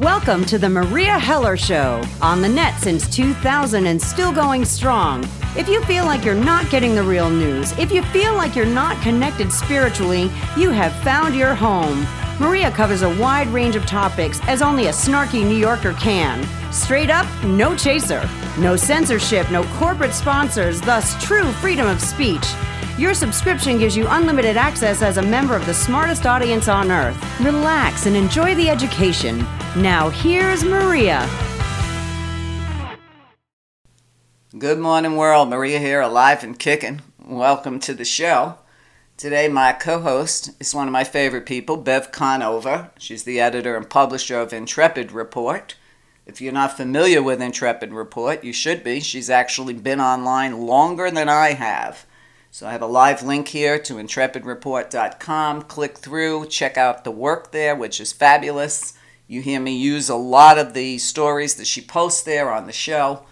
Welcome to the Meria Heller Show, on the net since 2000 and still going strong. If you feel like you're not getting the real news, if you feel like you're not connected spiritually, you have found your home. Meria covers a wide range of topics as only a snarky New Yorker can. Straight up, no chaser. No censorship, no corporate sponsors, thus true freedom of speech. Your subscription gives you unlimited access as a member of the smartest audience on earth. Relax and enjoy the education. Now, here's Meria. Good morning, world. Meria here, alive and kicking. Welcome to the show. Today, my co host is one of my favorite people, Bev Conover. She's the editor and publisher of Intrepid Report. If you're not familiar with Intrepid Report, you should be. She's actually been online longer than I have. So I have a live link here to intrepidreport.com. Click through, check out the work there, which is fabulous. You hear me use a lot of the stories that she posts there on the show.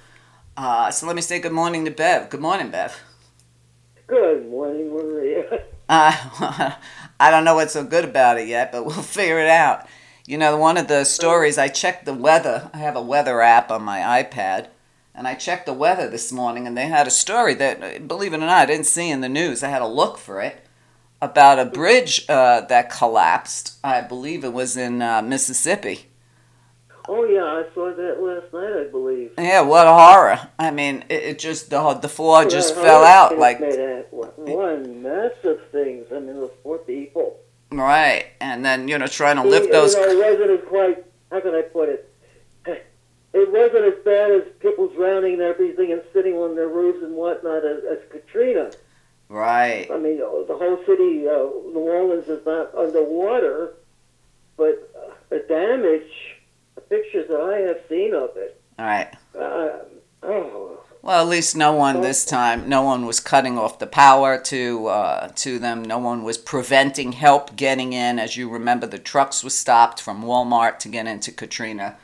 Uh, so let me say good morning to Bev. Good morning, Bev. Good morning, Meria. Uh, I don't know what's so good about it yet, but we'll figure it out. You know, one of the stories, I checked the weather. I have a weather app on my iPad and I checked the weather this morning, and they had a story that, believe it or not, I didn't see in the news. I had to look for it about a bridge uh, that collapsed. I believe it was in uh, Mississippi. Oh yeah, I saw that last night. I believe. Yeah, what a horror! I mean, it, it just the the floor just fell out like made a, one massive things. I mean, those poor people. right, and then you know trying to lift those. You know, it wasn't quite. How can I put it? It wasn't as bad as people drowning and everything and sitting on their roofs and whatnot as, as Katrina. Right. I mean, the whole city, uh, New Orleans, is not underwater, but uh, the damage, the pictures that I have seen of it, All right. uh, oh, Well, at least no one this time. No one was cutting off the power to uh, to them. No one was preventing help getting in. As you remember, the trucks were stopped from Walmart to get into Katrina.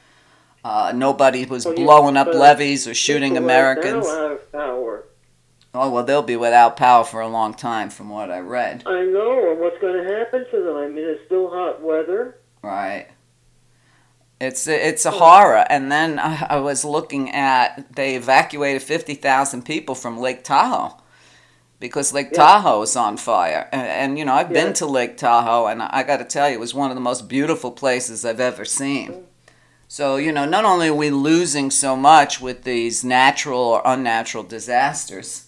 Uh, nobody was Well, blowing up levees or shooting Americans. now power. Oh well, they'll be without power for a long time, from what I read. I know, and what's going to happen to them? I mean, it's still hot weather. Right. It's a, it's a oh. horror. And then I, I was looking at they evacuated fifty thousand people from Lake Tahoe because Lake Yeah. Tahoe is on fire. And, and you know I've Yeah. been to Lake Tahoe, and I got to tell you, it was one of the most beautiful places I've ever seen. So you know, not only are we losing so much with these natural or unnatural disasters,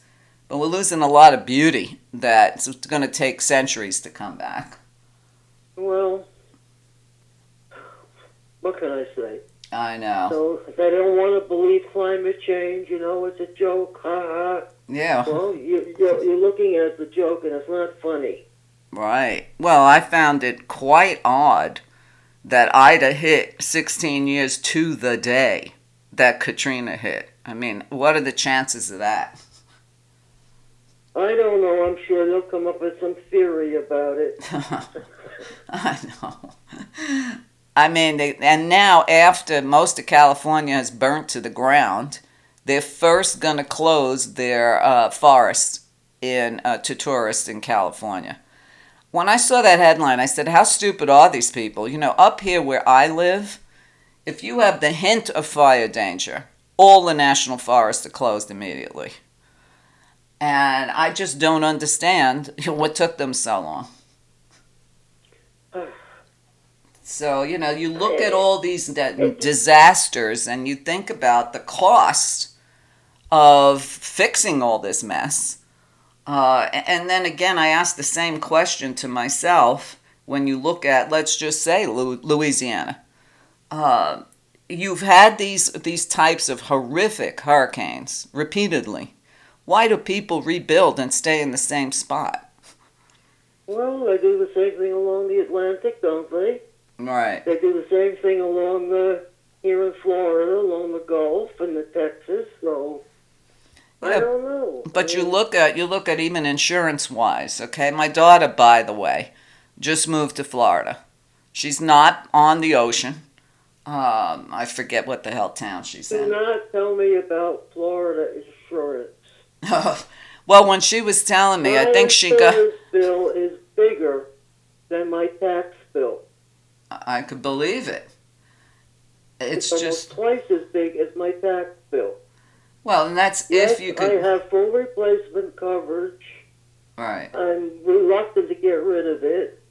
but we're losing a lot of beauty that's going to take centuries to come back. Well, what can I say? I know. So if they don't want to believe climate change. You know, it's a joke. Ha ha. Yeah. Well, you, you're, you're looking at the joke, and it's not funny. Right. Well, I found it quite odd that Ida hit 16 years to the day that Katrina hit. I mean, what are the chances of that? I don't know. I'm sure they'll come up with some theory about it. I know. I mean, they, and now after most of California has burnt to the ground, they're first going to close their uh, forests in uh, to tourists in California. When I saw that headline, I said, "How stupid are these people?" You know, up here where I live, if you have the hint of fire danger, all the national forests are closed immediately. And I just don't understand what took them so long. So, you know, you look at all these disasters and you think about the cost of fixing all this mess. Uh, and then again, I ask the same question to myself when you look at, let's just say, Louisiana. Uh, you've had these, these types of horrific hurricanes repeatedly. Why do people rebuild and stay in the same spot? Well, they do the same thing along the Atlantic, don't they? Right. They do the same thing along uh, here in Florida, along the Gulf and the Texas. So I don't know. But I you mean, look at you look at even insurance wise, okay? My daughter, by the way, just moved to Florida. She's not on the ocean. Um, I forget what the hell town she's Do in. Do not tell me about Florida insurance. well, when she was telling me, I think she got. insurance bill is bigger than my tax bill. I could believe it. It's almost just twice as big as my tax bill. well, and that's Yes, if you could. I have full replacement coverage. Right. I'm reluctant to get rid of it.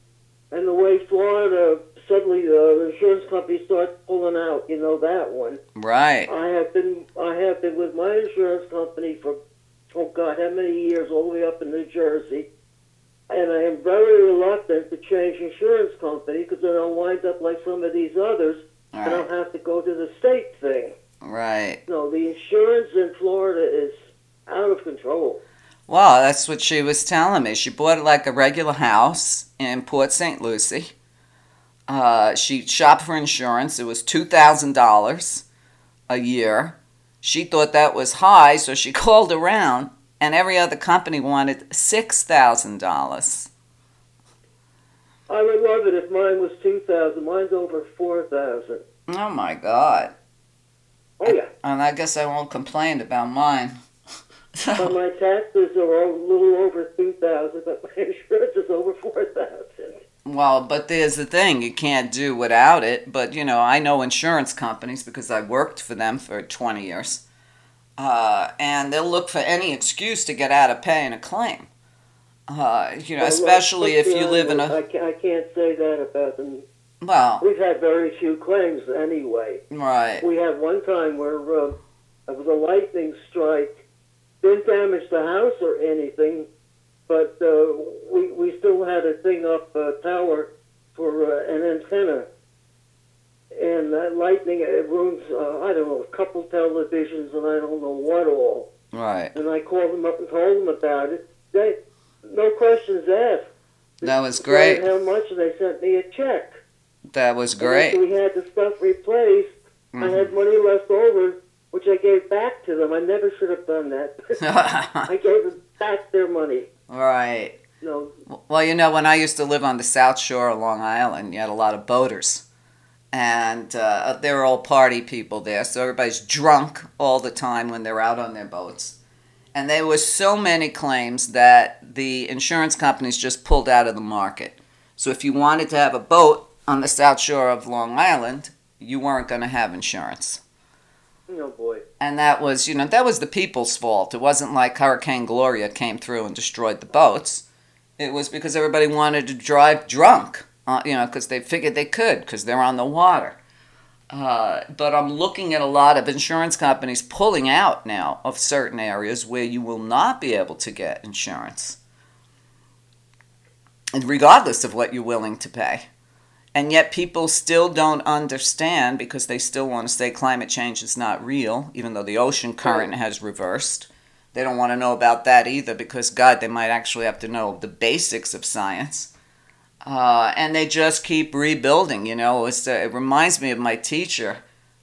And the way Florida suddenly uh, the insurance company starts pulling out, you know that one. Right. I have been I have been with my insurance company for oh god how many years all the way up in New Jersey, and I am very reluctant to change insurance company because then I'll wind up like some of these others, and I'll Right. have to go to the state thing. Right. No, the insurance in Florida is out of control. Well, that's what she was telling me. She bought it like a regular house in Port St. Lucie. Uh, she shopped for insurance. It was two thousand dollars a year. She thought that was high, so she called around, and every other company wanted six thousand dollars. I would love it if mine was two thousand. Mine's over four thousand. Oh my God! Oh yeah. And I guess I won't complain about mine. But my taxes are a little over two thousand, but my insurance is over four thousand. Well, but there's the thing, you can't do without it. But, you know, I know insurance companies because I worked for them for 20 years. Uh, and they'll look for any excuse to get out of paying a claim. Uh, you know, Well, especially if you live in a. I can't, I can't say that about them. Well, We've had very few claims anyway. right. We had one time where uh, it was a lightning strike, didn't damage the house or anything, but uh, we we still had a thing up uh, tower for uh, an antenna, and that lightning it ruins uh, I don't know a couple televisions and I don't know what all. Right. And I called them up and told them about it. They no questions asked. That was great. How much? And they sent me a check. That was great. we had the stuff replaced. I Mhm. had money left over, which I gave back to them. I never should have done that. I gave them back their money. Right. No, Well, you know, when I used to live on the South Shore of Long Island, you had a lot of boaters. And uh, they were all party people there, so everybody's drunk all the time when they're out on their boats. And there was so many claims that the insurance companies just pulled out of the market. So if you wanted to have a boat on the South Shore of Long Island, you weren't going to have insurance. No boy. And that was, you know, that was the people's fault. It wasn't like Hurricane Gloria came through and destroyed the boats. It was because everybody wanted to drive drunk, uh, you know, because they figured they could because they're on the water. Uh, but I'm looking at a lot of insurance companies pulling out now of certain areas where you will not be able to get insurance, regardless of what you're willing to pay. And yet people still don't understand because they still want to say climate change is not real, even though the ocean current has reversed. They don't want to know about that either because, God, they might actually have to know the basics of science. Uh, and they just keep rebuilding, you know. It's, uh, it reminds me of my teacher,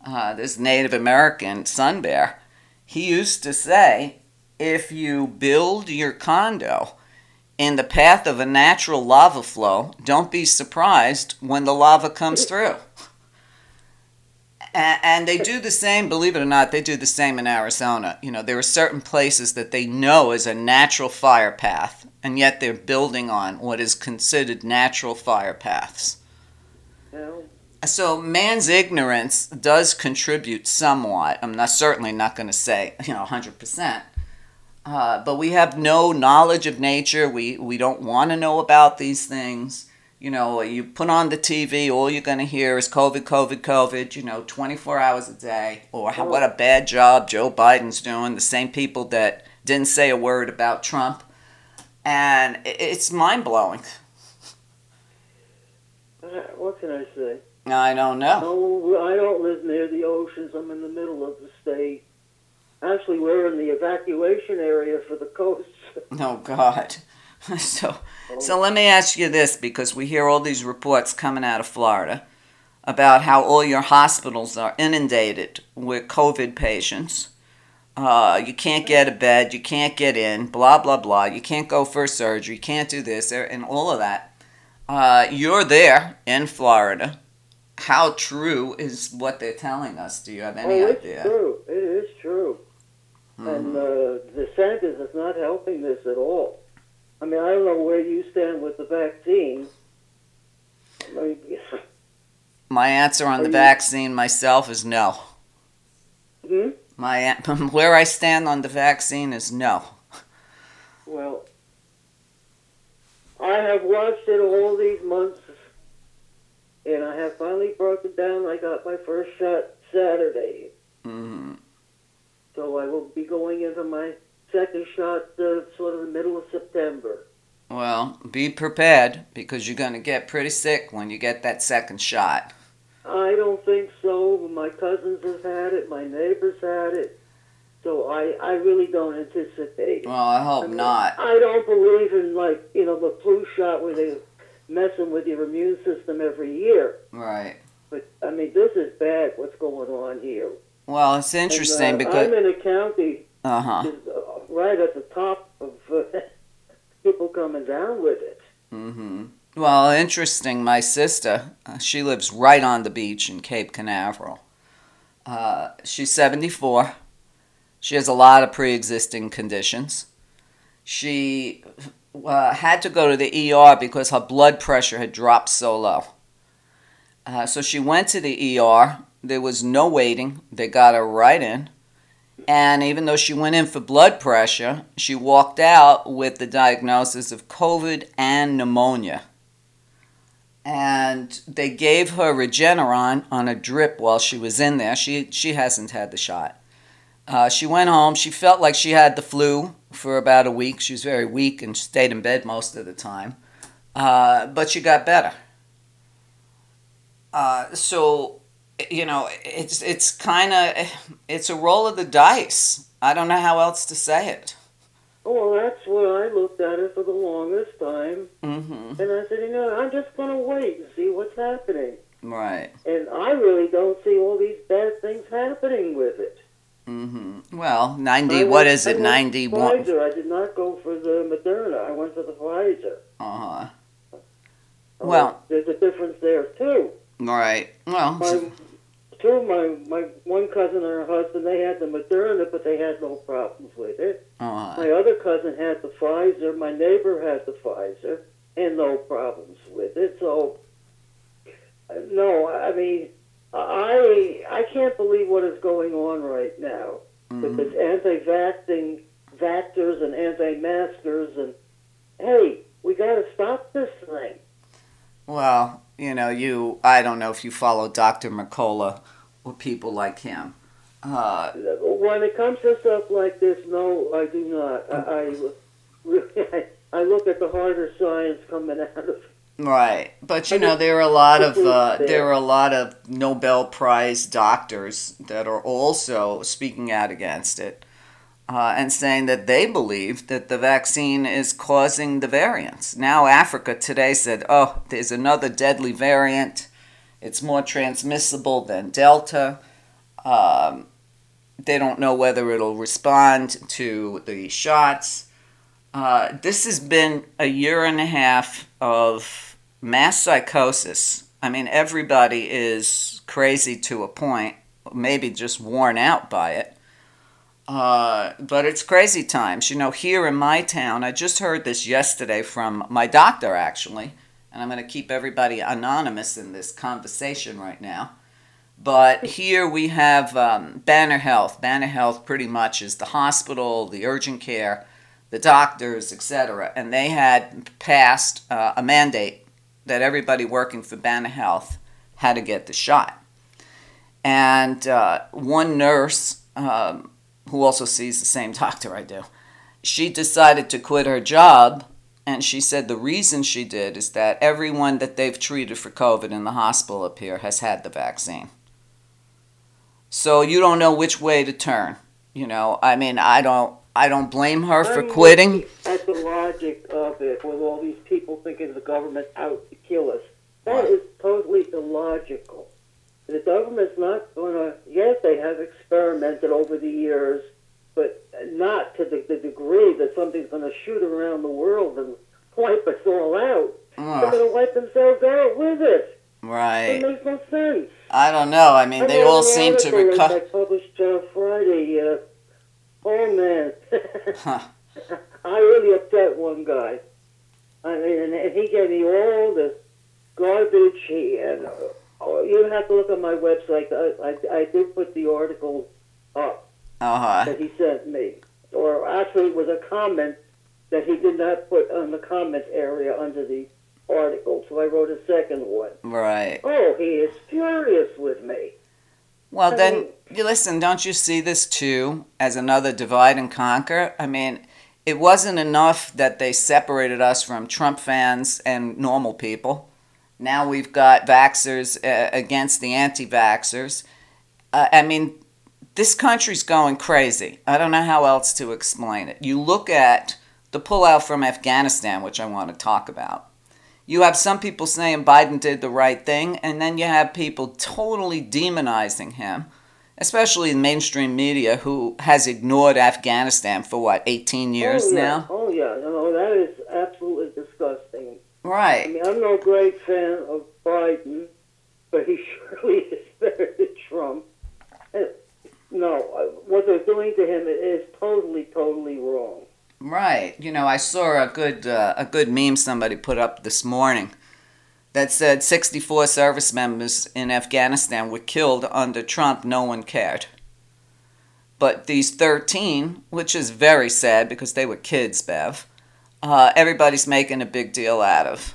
uh, this Native American, Sun Bear. He used to say, if you build your condo in the path of a natural lava flow, don't be surprised when the lava comes through. And they do the same, believe it or not, they do the same in Arizona. You know, there are certain places that they know is a natural fire path, and yet they're building on what is considered natural fire paths. You So man's ignorance does contribute somewhat. I'm not certainly not going to say you know 100 percent, uh, but we have no knowledge of nature. We we don't want to know about these things. You know, you put on the TV, all you're going to hear is COVID, COVID, COVID. You know, 24 hours a day, or how, what a bad job Joe Biden's doing. The same people that didn't say a word about Trump, and i- it's mind blowing. uh, what can I say? I don't know. No, I don't live near the oceans. I'm in the middle of the state. Actually, we're in the evacuation area for the coast. Oh God. So so let me ask you this because we hear all these reports coming out of Florida about how all your hospitals are inundated with COVID patients. Uh, you can't get a bed, you can't get in, blah blah blah. You can't go for surgery, you can't do this, er, and all of that. Uh, you're there in Florida. How true is what they're telling us? Do you have any oh, it's idea? true. It is true. And Mhm. uh, DeSantis is not helping this at all. I mean, I don't know where you stand with the vaccine. My answer on Are the you- vaccine myself is no. Hmm? My where I stand on the vaccine is no. Well, I have watched it all these months, and I have finally broken down. I got my first shot Saturday, hmm so I will be going into my second shot uh, sort of the middle of September. Well, be prepared because you're going to get pretty sick when you get that second shot. I don't think so. My cousins have had it. My neighbors had it. So I, I really don't anticipate. Well, I hope not. I don't believe in like you know the flu shot where they're messing with your immune system every year. Right. But I mean, this is bad. What's going on here? Well, it's interesting And, uh, because. I'm in a county Uh huh. is uh, right at the top of uh, people coming down with it. hmm Well, interesting. My sister, uh, she lives right on the beach in Cape Canaveral. Uh, she's 74. She has a lot of pre existing conditions. She uh, had to go to the ER because her blood pressure had dropped so low. Uh, so she went to the ER. There was no waiting. They got her right in. And even though she went in for blood pressure, she walked out with the diagnosis of COVID and pneumonia. And they gave her Regeneron on a drip while she was in there. She, she hasn't had the shot. Uh, she went home. She felt like she had the flu for about a week. She was very weak and stayed in bed most of the time. Uh, but she got better. Uh, so, you know, it's it's kind of it's a roll of the dice. I don't know how else to say it. Well, that's what I looked at it for the longest time, hmm and I said, you know, I'm just going to wait and see what's happening. Right. And I really don't see all these bad things happening with it. hmm Well, ninety. I What went- is it? Ninety one. Pfizer. I did not go for the Moderna. I went for the Pfizer. Uh huh. Oh, Well- there's a difference there too. Right. Well. My two my my one cousin and her husband they had the Moderna, but they had no problems with it. Uh, My other cousin had the Pfizer. My neighbor had the Pfizer, and no problems with it. So, uh, no, I mean, I I can't believe what is going on right now with mhm. this anti-vaxxing vaxxers and anti-maskers, and hey, we got to stop this thing. Well, you know, you. I don't know if you follow Dr. Mercola or people like him. Uh, When it comes to stuff like this, no, I do not. I, I, I look at the harder science coming out of. Right, but you know there are a lot of uh, there are a lot of Nobel Prize doctors that are also speaking out against it uh, and saying that they believe that the vaccine is causing the variants. Now Africa today said, "Oh, there's another deadly variant. It's more transmissible than Delta." Um, they don't know whether it'll respond to the shots. Uh, this has been a year and a half of mass psychosis. I mean, everybody is crazy to a point, maybe just worn out by it. Uh, but it's crazy times. You know, here in my town, I just heard this yesterday from my doctor, actually, and I'm going to keep everybody anonymous in this conversation right now. But here we have um, Banner Health. Banner Health pretty much is the hospital, the urgent care, the doctors, etc. And they had passed uh, a mandate that everybody working for Banner Health had to get the shot. And uh, one nurse, um, who also sees the same doctor I do, she decided to quit her job. And she said the reason she did is that everyone that they've treated for COVID in the hospital up here has had the vaccine. So you don't know which way to turn. You know, I mean, I don't, I don't blame her for quitting. At the logic of it, with all these people thinking the government out to kill us, that Right. totally illogical. The government's not going to. Yes, they have experimented over the years, but not to the, the degree that something's going to shoot around the world and wipe us all out. They're going to wipe themselves out with it. Right. It makes no sense. I don't know. I mean, I they read all seem to recover. I published uh, Friday. Uh, oh man, Huh. I really upset one guy. I mean, and, and he gave me all this garbage he, and uh, uh, you have to look on my website. I, I, I did put the article up Uh huh. that he sent me, or actually it was a comment that he did not put on the comment area under the article. So I wrote a second one. Right. Oh, he is furious with me. Well, I then, mean- you listen, don't you see this too as another divide and conquer? I mean, it wasn't enough that they separated us from Trump fans and normal people. Now we've got vaxxers uh, against the anti vaxxers. Uh, I mean, this country's going crazy. I don't know how else to explain it. You look at the pullout from Afghanistan, which I want to talk about. You have some people saying Biden did the right thing, and then you have people totally demonizing him, especially in mainstream media, who has ignored Afghanistan for what, 18 years oh, yeah. now? Oh, yeah. No, that is absolutely disgusting. I mean, I'm no great fan of Biden, but he surely is better than Trump. And, no, what they're doing to him is totally, totally wrong. Right. You know, I saw a good uh, a good meme somebody put up this morning that said 64 service members in Afghanistan were killed under Trump. No one cared. But these 13, which is very sad because they were kids, Bev, uh, everybody's making a big deal out of.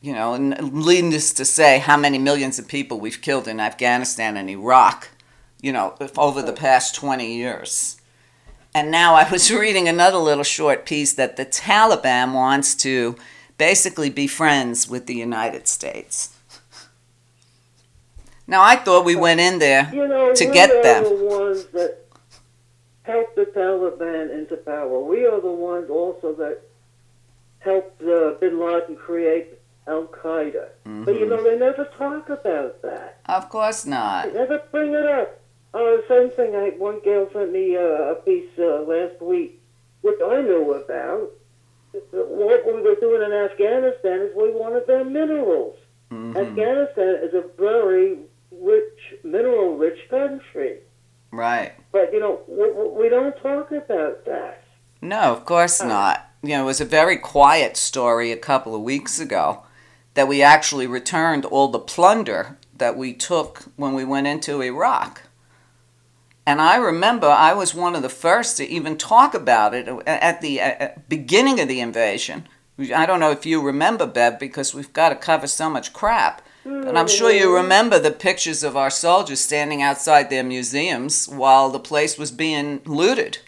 You know, and needless to say, how many millions of people we've killed in Afghanistan and Iraq, you know, over the past 20 years. And now I was reading another little short piece that the Taliban wants to basically be friends with the United States. Now I thought we went in there You know, to we get are them. the ones that helped the Taliban into power. We are the ones also that helped uh, Bin Laden create Al Qaeda. But you know, they never talk about that. Of course not. They never bring it up. Uh, same thing. I, one girl sent me uh, a piece uh, last week, which I knew about. What we were doing in Afghanistan is we wanted their minerals. Mhm. Afghanistan is a very rich, mineral-rich country. Right. But you know, we, we don't talk about that. No, of course not. You know, it was a very quiet story a couple of weeks ago that we actually returned all the plunder that we took when we went into Iraq. And I remember I was one of the first to even talk about it at the beginning of the invasion. I don't know if you remember, Bev, because we've got to cover so much crap. But I'm sure you remember the pictures of our soldiers standing outside their museums while the place was being looted.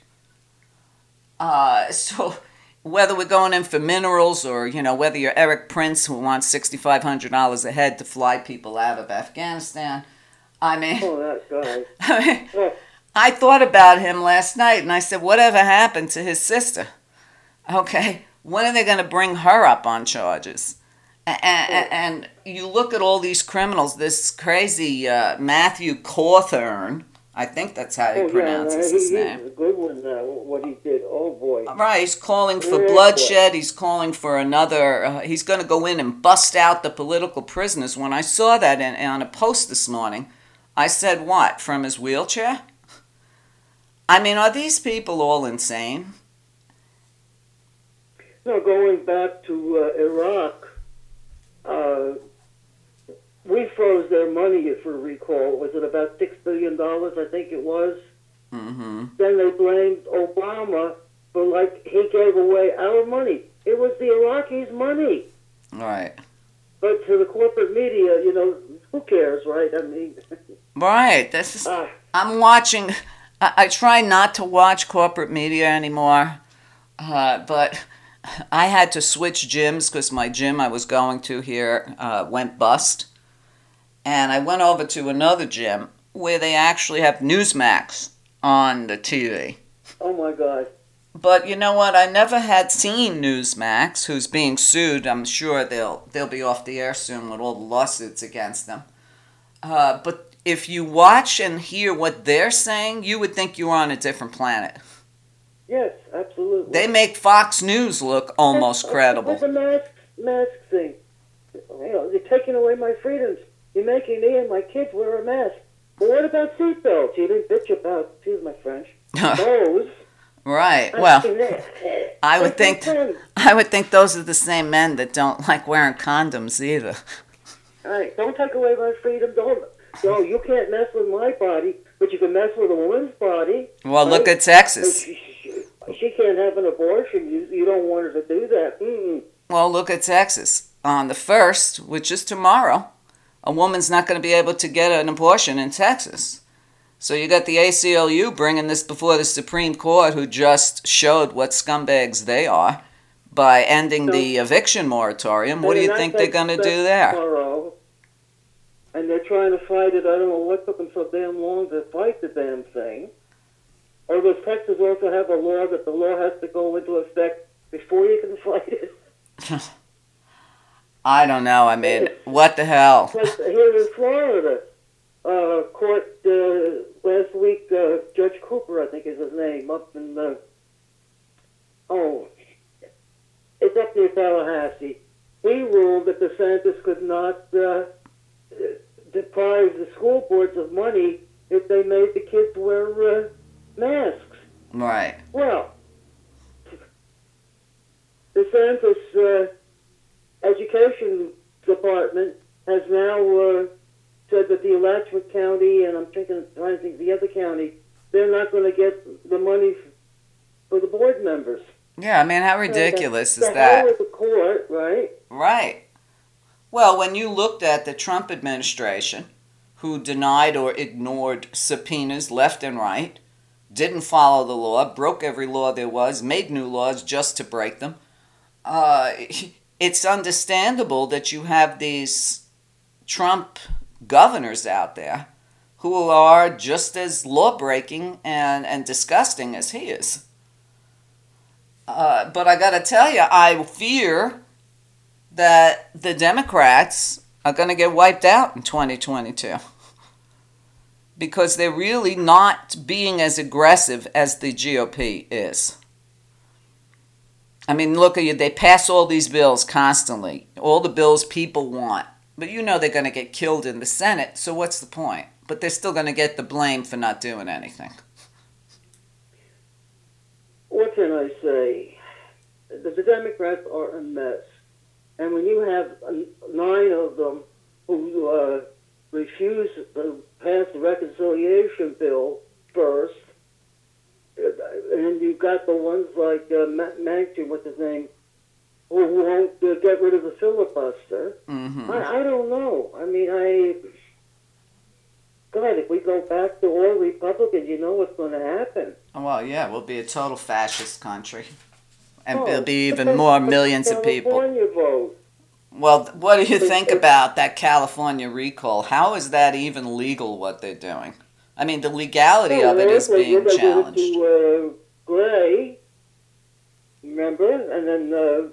Uh, so whether we're going in for minerals or you know whether you're Erik Prince who wants sixty five hundred dollars a head to fly people out of Afghanistan, I mean, Oh, that guy. I mean, Oh, I thought about him last night and I said, whatever happened to his sister? Okay, when are they going to bring her up on charges? And, and you look at all these criminals, this crazy uh, Matthew Cawthorn, I think that's how he oh, yeah, pronounces he, his he's name. Uh, what he did. Oh boy. Right, he's calling for bloodshed. He's calling for another. Uh, he's going to go in and bust out the political prisoners. When I saw that in, on a post this morning, I said, "What from his wheelchair?" I mean, are these people all insane? No, going back to uh, Iraq, uh, we froze their money, if you recall. Was it about six billion dollars? I think it was. Mm-hmm. Then they blamed Obama for like he gave away our money. It was the Iraqis' money. Right. But to the corporate media, you know, who cares, right? I mean, Right. This is. ah, I'm watching. I, I try not to watch corporate media anymore, uh, but I had to switch gyms because my gym I was going to here uh, went bust, and I went over to another gym where they actually have Newsmax on the TV. oh my God. But you know what? I never had seen Newsmax, who's being sued. I'm sure they'll they'll be off the air soon with all the lawsuits against them. Uh, but if you watch and hear what they're saying, you would think you're on a different planet. Yes, absolutely. They make Fox News look almost With credible. the mask, mask thing. You know, you're taking away my freedoms. You're making me and my kids wear a mask. But what about seatbelts? You didn't bitch about, excuse my French, those. right. I Well, I would think insane. I would think those are the same men that don't like wearing condoms either. All right, don't take away my freedom. Don't. No, you can't mess with my body, but you can mess with a woman's body. Well, look at Texas. She, she, she can't have an abortion. You, you don't want her to do that. Mm-mm. Well, look at Texas. On the first, which is tomorrow, a woman's not going to be able to get an abortion in Texas. So you got the ACLU bringing this before the Supreme Court, who just showed what scumbags they are by ending the eviction moratorium. What do you think they're going to do there? Tomorrow, and they're trying to fight it. I don't know what took them so damn long to fight the damn thing. Or does Texas also have a law that the law has to go into effect before you can fight it? I don't know. I mean, what the hell? Here in Florida, uh, court uh, last week, uh, Judge Cooper, I think is his name, up in the oh, it's up near Tallahassee. He ruled that the DeSantis could not uh, deprive the school boards of money if they made the kids wear uh, masks. Right. Well, DeSantis' uh, education department has now uh, said that the Alachua County, and I'm thinking, trying to think the other county, they're not going to get the money for the board members. Yeah, I mean, how ridiculous is the that? With the court, right? Right. Well, when you looked at the Trump administration, who denied or ignored subpoenas left and right, didn't follow the law, broke every law there was, made new laws just to break them, uh, it's understandable that you have these Trump governors out there who are just as lawbreaking and, and disgusting as he is. Uh, but I got to tell you, I fear that the Democrats are going to get wiped out in 2022 because they're really not being as aggressive as the GOP is. I mean, look at you, they pass all these bills constantly, all the bills people want, but you know they're going to get killed in the Senate, so what's the point? But they're still going to get the blame for not doing anything. What can I say? The, Democrats are a mess. And when you have nine of them who uh, refuse to pass the reconciliation bill first, and you've got the ones like uh, Manchin, what's his name, who won't uh, get rid of the filibuster. hmm I, I don't know. I mean, I. God, if we go back to all Republicans, you know what's going to happen. Well, yeah, we'll be a total fascist country. And Oh, there'll be even more millions of people. Vote. Well, what do you think about that California recall? How is that even legal, what they're doing? I mean, the legality of it is being they did it challenged. To, uh, Gray, remember, and then the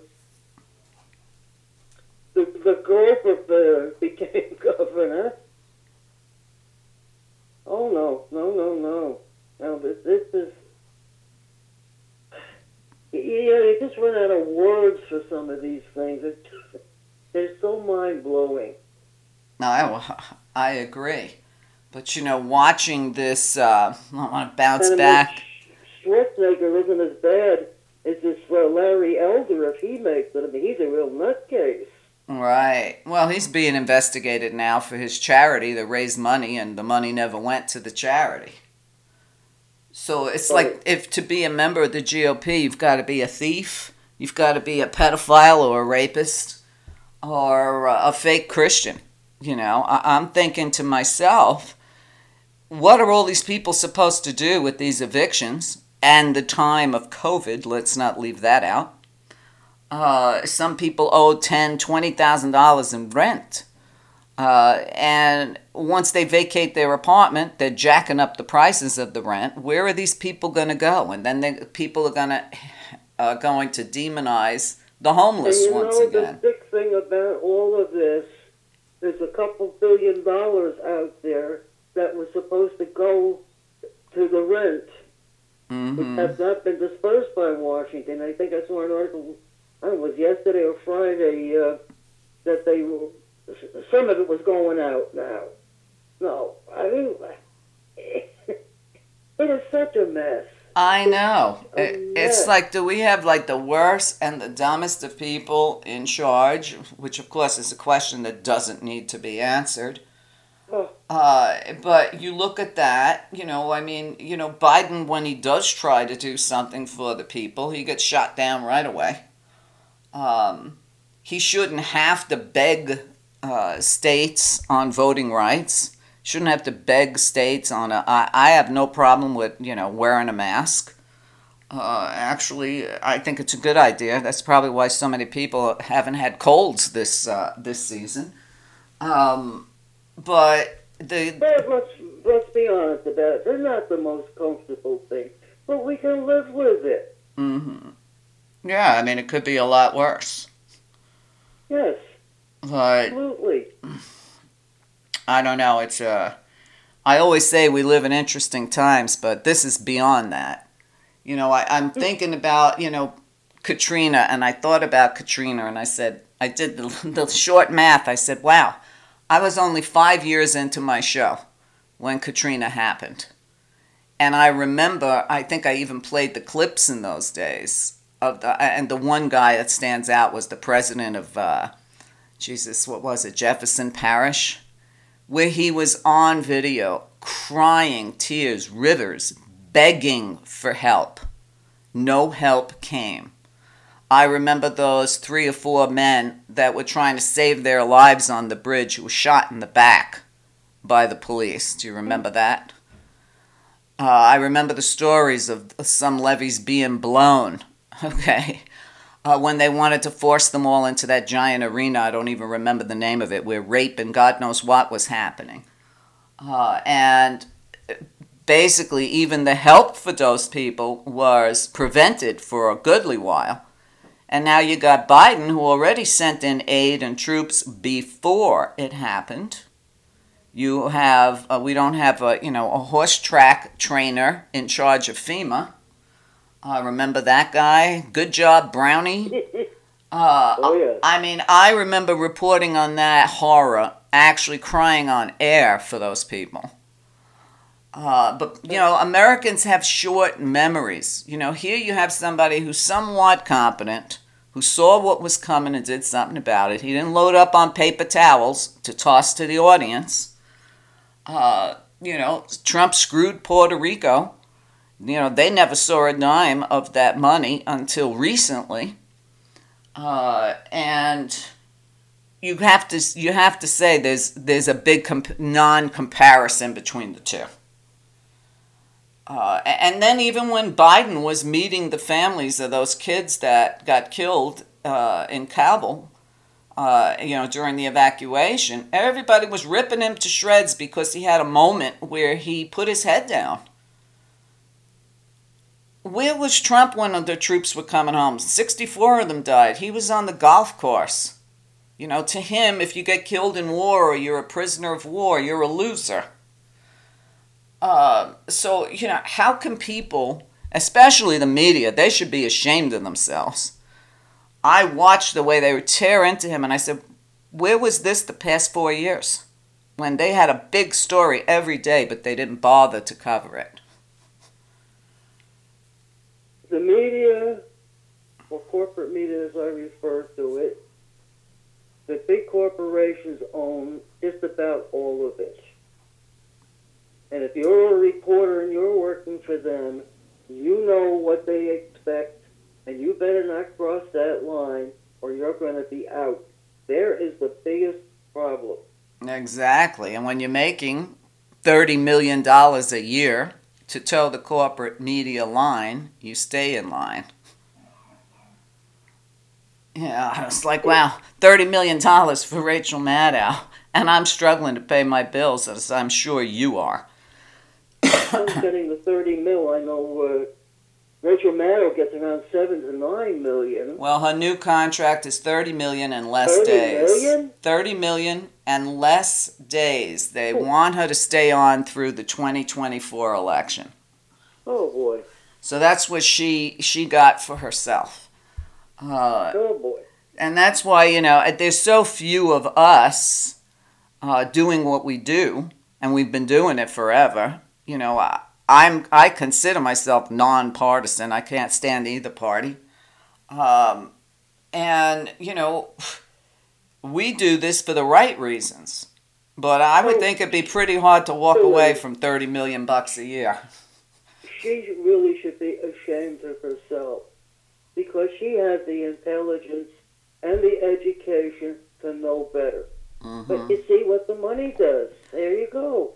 the Grover uh, became governor. Oh no, no, no, no! No, this, this is. Yeah, you just run out of words for some of these things. It's, they're so mind blowing. No, I, I agree. But, you know, watching this, uh, I want to bounce And back. Schwarzenegger isn't as bad as this uh, Larry Elder if he makes it. I mean, he's a real nutcase. Right. Well, he's being investigated now for his charity that raised money, and the money never went to the charity. So it's like if to be a member of the GOP, you've got to be a thief, you've got to be a pedophile or a rapist, or a fake Christian. You know, I- I'm thinking to myself, what are all these people supposed to do with these evictions and the time of COVID? Let's not leave that out uh, some people owe ten, twenty thousand dollars in rent, uh, and once they vacate their apartment, they're jacking up the prices of the rent. Where are these people going to go? And then they, people are going to uh, going to demonize the homeless And you once know again. the big thing about all of this, there's a couple billion dollars out there that was supposed to go to the rent, which hmm has not been dispersed by Washington. I think I saw an article, I don't know, it was yesterday or Friday, uh, that they were, some of it was going out now. No, I mean, it is such a mess. I know. It, it's like, do we have like the worst and the dumbest of people in charge? Which, of course, is a question that doesn't need to be answered. Uh, but you look at that, you know, I mean, you know, Biden, when he does try to do something for the people, he gets shot down right away. Um, he shouldn't have to beg uh, states on voting rights. Shouldn't have to beg states on a. I, I have no problem with you know wearing a mask. Uh, actually, I think it's a good idea. That's probably why so many people haven't had colds this uh, this season. Um, but the But let's, let's be honest about it. They're not the most comfortable thing, but we can live with it. hmm yeah, I mean it could be a lot worse. Yes, But absolutely. I don't know. It's uh, I always say we live in interesting times, but this is beyond that. You know, I, I'm thinking about you know Katrina, and I thought about Katrina, and I said I did the, the short math. I said, wow, I was only five years into my show when Katrina happened, and I remember. I think I even played the clips in those days of the and the one guy that stands out was the president of uh, Jesus, what was it, Jefferson Parish where he was on video crying tears, rivers, begging for help. No help came. I remember those three or four men that were trying to save their lives on the bridge who were shot in the back by the police. Do you remember that? Uh, I remember the stories of some levees being blown. Okay uh, when they wanted to force them all into that giant arena. I don't even remember the name of it, where rape and God knows what was happening. Uh, and basically, even the help for those people was prevented for a goodly while. And now you got Biden, who already sent in aid and troops before it happened. You have, uh, we don't have a, you know, a horse track trainer in charge of FEMA. Uh, remember that guy? Good job, Brownie. Uh, Oh, yeah. I mean, I remember reporting on that horror, actually crying on air for those people. Uh, but, you know, Americans have short memories. You know, here you have somebody who's somewhat competent, who saw what was coming and did something about it. He didn't load up on paper towels to toss to the audience. Uh, you know, Trump screwed Puerto Rico you know they never saw a dime of that money until recently uh, and you have to you have to say there's there's a big comp- non-comparison between the two uh, and then even when Biden was meeting the families of those kids that got killed uh, in Kabul, uh, you know, during the evacuation, everybody was ripping him to shreds because he had a moment where he put his head down. Where was Trump when the troops were coming home? 64 of them died. He was on the golf course. You know, to him, if you get killed in war or you're a prisoner of war, you're a loser. Uh, so, you know, how can people, especially the media, they should be ashamed of themselves. I watched the way they would tear into him, and I said, where was this the past four years? When they had a big story every day, but they didn't bother to cover it. The media, or corporate media as I refer to it, the big corporations own just about all of it. And if you're a reporter and you're working for them, you know what they expect, and you better not cross that line or you're going to be out. There is the biggest problem. Exactly. And when you're making $30 million a year to toe the corporate media line, you stay in line. Yeah, it's like, wow, $30 million for Rachel Maddow. And I'm struggling to pay my bills, as I'm sure you are. I'm getting the 30 mil. I know uh, Rachel Maddow gets around 7 to 9 million. Well, her new contract is 30 million and less 30 days. million? 30 million and less days. They want her to stay on through the 2024 election. Oh boy. So that's what she she got for herself. Uh, Oh boy. and that's why you know there's so few of us uh, doing what we do, and we've been doing it forever. You know, I, I'm I consider myself nonpartisan. I can't stand either party. Um, and you know, we do this for the right reasons. But I would think it'd be pretty hard to walk away from 30 million bucks a year. She really should be ashamed of herself because she had the intelligence and the education to know better. Mm-hmm. But you see what the money does. There you go.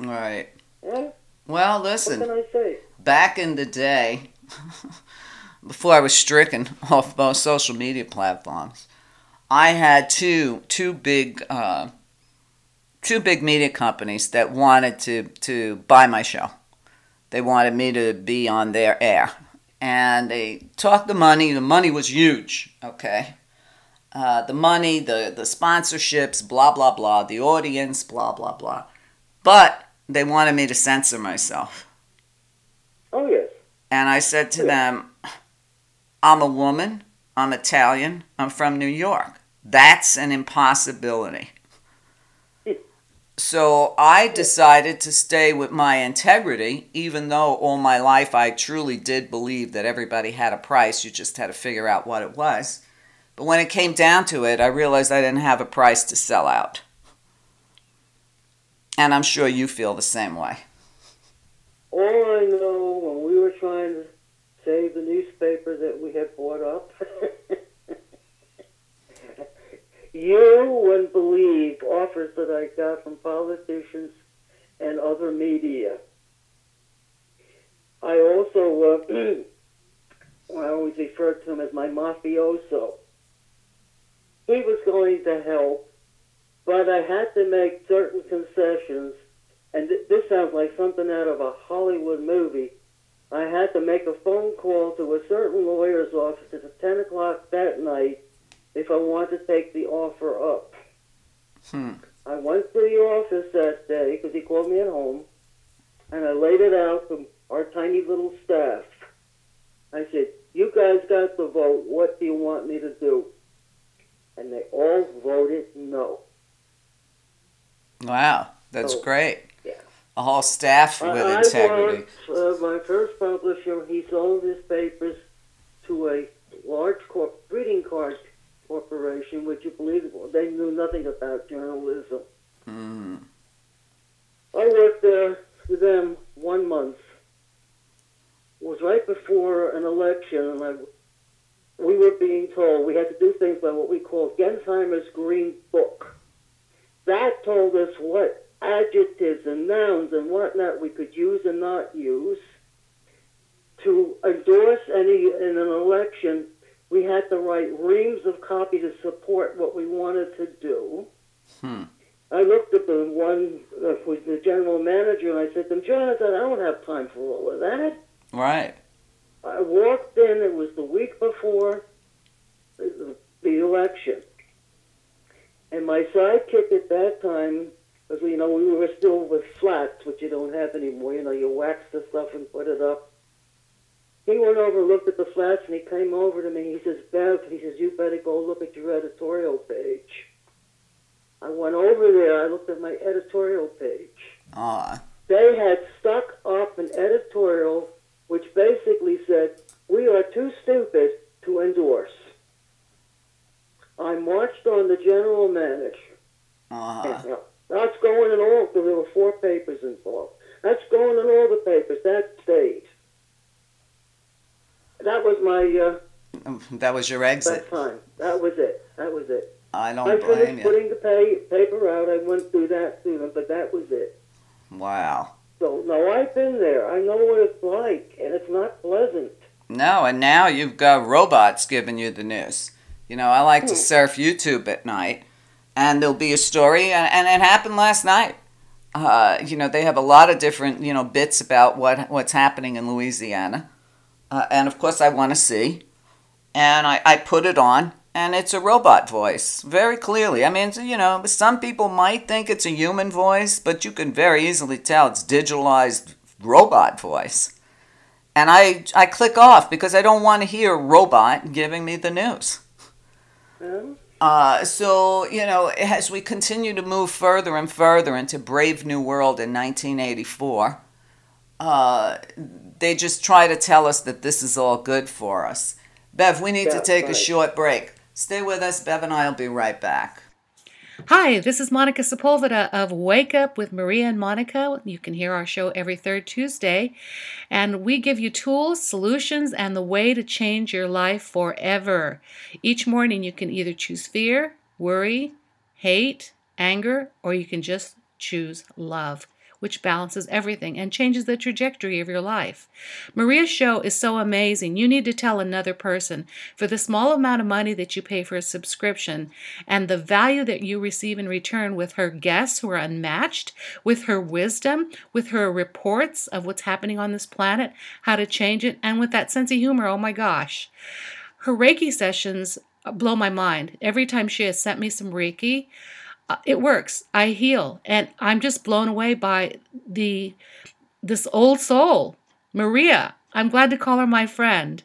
Right. Yeah? Well, What listen. can I say? back in the day, before I was stricken off most social media platforms, I had two two big uh, two big media companies that wanted to to buy my show. They wanted me to be on their air, and they talked the money. The money was huge. Okay. Uh, the money, the, the sponsorships, blah, blah, blah, the audience, blah, blah, blah. But they wanted me to censor myself. Oh, yes. And I said to oh, them, I'm a woman, I'm Italian, I'm from New York. That's an impossibility. So I decided to stay with my integrity, even though all my life I truly did believe that everybody had a price, you just had to figure out what it was. But when it came down to it, I realized I didn't have a price to sell out. And I'm sure you feel the same way. All I know when we were trying to save the newspaper that we had bought up, you wouldn't believe offers that I got from politicians and other media. I also, uh, I always refer to him as my mafioso. He was going to help, but I had to make certain concessions and th- this sounds like something out of a Hollywood movie. I had to make a phone call to a certain lawyer's office at 10 o'clock that night if I wanted to take the offer up. Hmm. I went to the office that day because he called me at home, and I laid it out to our tiny little staff. I said, You guys got the vote. What do you want me to do? And they all voted no. Wow, that's So, great. yeah. A whole staff with I integrity. worked, uh, my first publisher, he sold his papers to a large corp- greeting card corporation, which you believe? They knew nothing about journalism. Mm. I worked there for them one month. It was right before an election, and I, we were being told we had to do things by what we call Gensheimer's Green Book. That told us what adjectives and nouns and whatnot we could use and not use. To endorse any in an election, we had to write reams of copy to support what we wanted to do. Hmm. I looked at the one that was the general manager and I said to him, Jonathan, I don't have time for all of that. Right. I walked in, it was the week before the, the election. And my sidekick at that time, because, you know, we were still with flats, which you don't have anymore. You know, you wax the stuff and put it up. He went over, looked at the flats, and he came over to me. He says, Bev, he says, you better go look at your editorial page. I went over there. I looked at my editorial page. Ah. They had stuck up an editorial which basically said, We are too stupid to endorse. I marched on the general manager. Uh-huh. That's going in all, because there were four papers involved. That's going in all the papers. That stayed. That was my uh, That was your that exit. time. That was it. That was it. I I don't blame finished you. putting the pay, paper out. I went through that through them, but that was it. Wow. So, no, I've been there. I know what it's like, and it's not pleasant. No, and now you've got robots giving you the news. You know, I like to surf YouTube at night, and there'll be a story, and, and it happened last night. Uh, you know, they have a lot of different, you know, bits about what what's happening in Louisiana, uh, and of course, I want to see, and I, I put it on, and it's a robot voice, very clearly. I mean, you know, some people might think it's a human voice, but you can very easily tell it's digitalized robot voice. And I, I click off because I don't want to hear a robot giving me the news. Uh, so, you know, as we continue to move further and further into Brave New World in 1984, uh, they just try to tell us that this is all good for us. Bev, we need to take a short break. Stay with us. Bev and I will be right back. Hi, this is Monica Sepulveda of Wake Up with Meria and Monica. You can hear our show every third Tuesday, and we give you tools, solutions, and the way to change your life forever. Each morning, you can either choose fear, worry, hate, anger, or you can just choose love, which balances everything and changes the trajectory of your life. Meria's show is so amazing. You need to tell another person for the small amount of money that you pay for a subscription and the value that you receive in return with her guests who are unmatched, with her wisdom, with her reports of what's happening on this planet, how to change it, and with that sense of humor. Oh my gosh. Her Reiki sessions blow my mind. Every time she has sent me some Reiki, Uh, it works. I heal, and I'm just blown away by the this old soul, Meria. I'm glad to call her my friend.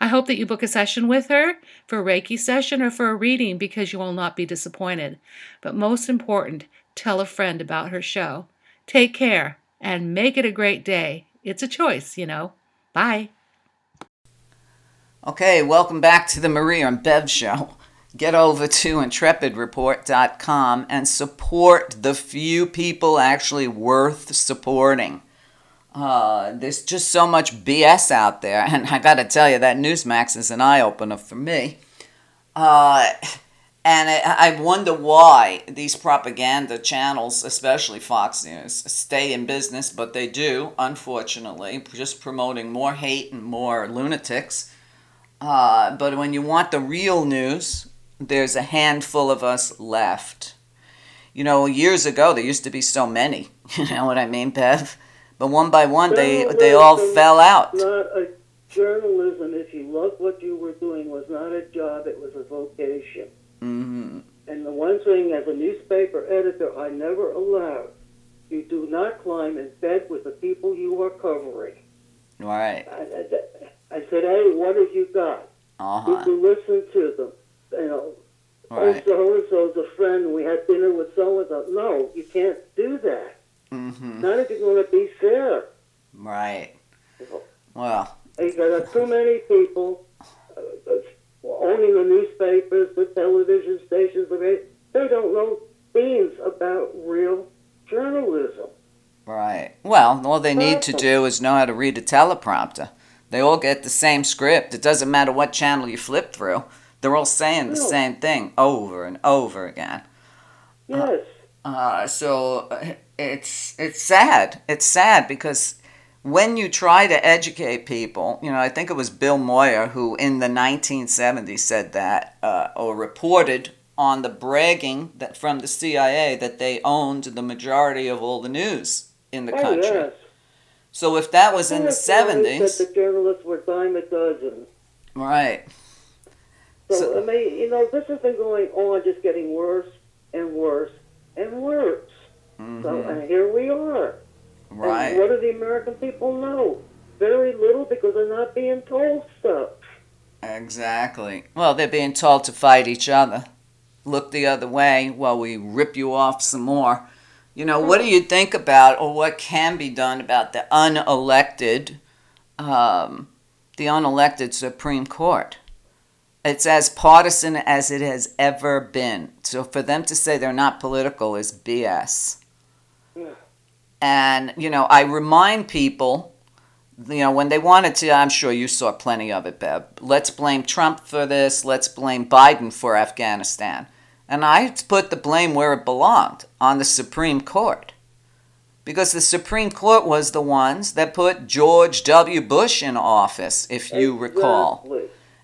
I hope that you book a session with her for a Reiki session or for a reading because you will not be disappointed. But most important, tell a friend about her show. Take care and make it a great day. It's a choice, you know. Bye. Okay, welcome back to the Meria and Bev show. Get over to intrepidreport.com and support the few people actually worth supporting. Uh, there's just so much BS out there, and I gotta tell you, that Newsmax is an eye opener for me. Uh, and I, I wonder why these propaganda channels, especially Fox News, stay in business, but they do, unfortunately, just promoting more hate and more lunatics. Uh, but when you want the real news, there's a handful of us left. You know, years ago there used to be so many. You know what I mean, Bev? But one by one, they they all fell out. Not a journalism. If you loved what you were doing, was not a job. It was a vocation. Mm-hmm. And the one thing, as a newspaper editor, I never allowed you do not climb in bed with the people you are covering. Right. I, I, I said, hey, what have you got? Uh You huh. can listen to them. You know, Right. oh, so and so's a friend. We had dinner with so and so. No, you can't do that. hmm Not if you're going to be fair. Right. Well. You got too many people uh, uh, owning the newspapers, the television stations, the radio. They don't know things about real journalism. Right. Well, all they need to do is know how to read a teleprompter. They all get the same script. It doesn't matter what channel you flip through. They're all saying the No. same thing over and over again. Yes. Uh, so uh, it's it's sad. It's sad because when you try to educate people, you know, I think it was Bill Moyer who in the 1970s said that uh, or reported on the bragging that from the CIA that they owned the majority of all the news in the oh, country. yes. So if that was in the Yes, I always 70s, Said the journalists were dime a dozen. right? So, So- I mean, you know, this has been going on, just getting worse and worse and worse. So, Mhm. and here we are. And Right. what do the American people know? Very little because they're not being told stuff. Exactly. Well, they're being told to fight each other. Look the other way while we rip you off some more. You know, what do you think about, or what can be done about the unelected, um, the unelected Supreme Court? It's as partisan as it has ever been. So for them to say they're not political is BS. Yeah. And, you know, I remind people, you know, when they wanted to, I'm sure you saw plenty of it, Bev. Let's blame Trump for this. Let's blame Biden for Afghanistan. And I put the blame where it belonged on the Supreme Court. Because the Supreme Court was the ones that put George W. Bush in office, if you recall.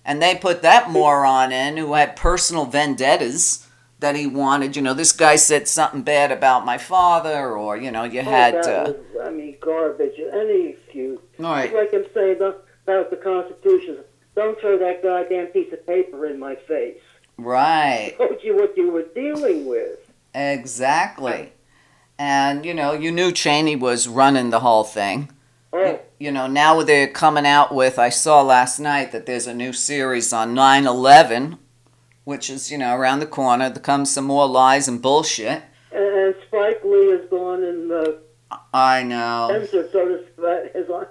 And they put that moron in who had personal vendettas that he wanted. You know, this guy said something bad about my father, or, you know, you Oh, had. Uh, was, I mean, garbage. Any excuse. Right. It's like I'm saying about about the Constitution. Don't throw that goddamn piece of paper in my face. right. Told you what you were dealing with. Exactly. And, you know, you knew Cheney was running the whole thing. Oh, You know, now they're coming out with, I saw last night that there's a new series on 9 11, which is, you know, around the corner. There comes some more lies and bullshit. and, and Spike Lee is gone and uh, I know. censored, so to But as long,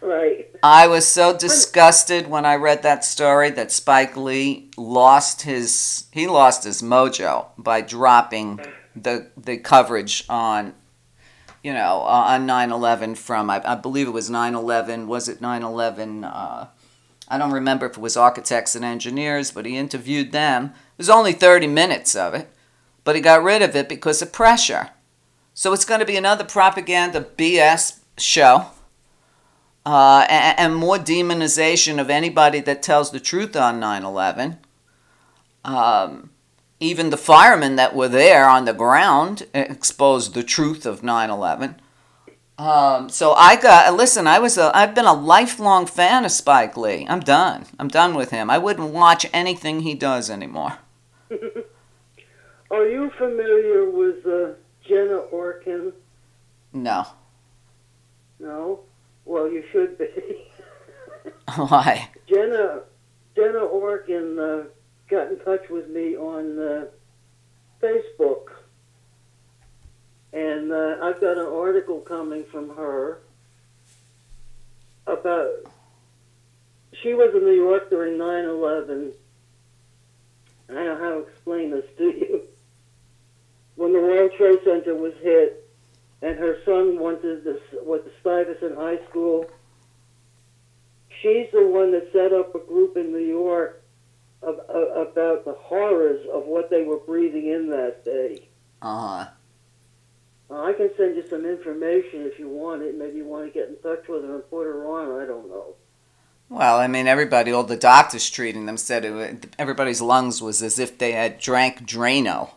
right. I was so disgusted when I read that story that Spike Lee lost his he lost his mojo by dropping the the coverage on you know uh, on 9/11 from I, I believe it was 9/11 was it 9/11 uh, I don't remember if it was architects and engineers but he interviewed them it was only 30 minutes of it but he got rid of it because of pressure so it's going to be another propaganda BS show uh, and, and, more demonization of anybody that tells the truth on 9 11. Um, even the firemen that were there on the ground exposed the truth of 9 11. Um, so I got listen. I was a I've been a lifelong fan of Spike Lee. I'm done. I'm done with him. I wouldn't watch anything he does anymore. Are you familiar with uh, Jenna Orkin? No. No. Well, you should be. Why? Jenna Jenna Orkin uh, got in touch with me on uh, Facebook, and uh, I've got an article coming from her about. She was in New York during 9/11. I don't know how to explain this to you. When the World Trade Center was hit, and her son went to this to Stuyvesant High School. She's the one that set up a group in New York of, of, about the horrors of what they were breathing in that day. Uh-huh. Uh, I can send you some information if you want it. Maybe you want to get in touch with her and put her on. I don't know. Well, I mean, everybody, all the doctors treating them said it, everybody's lungs was as if they had drank Drano.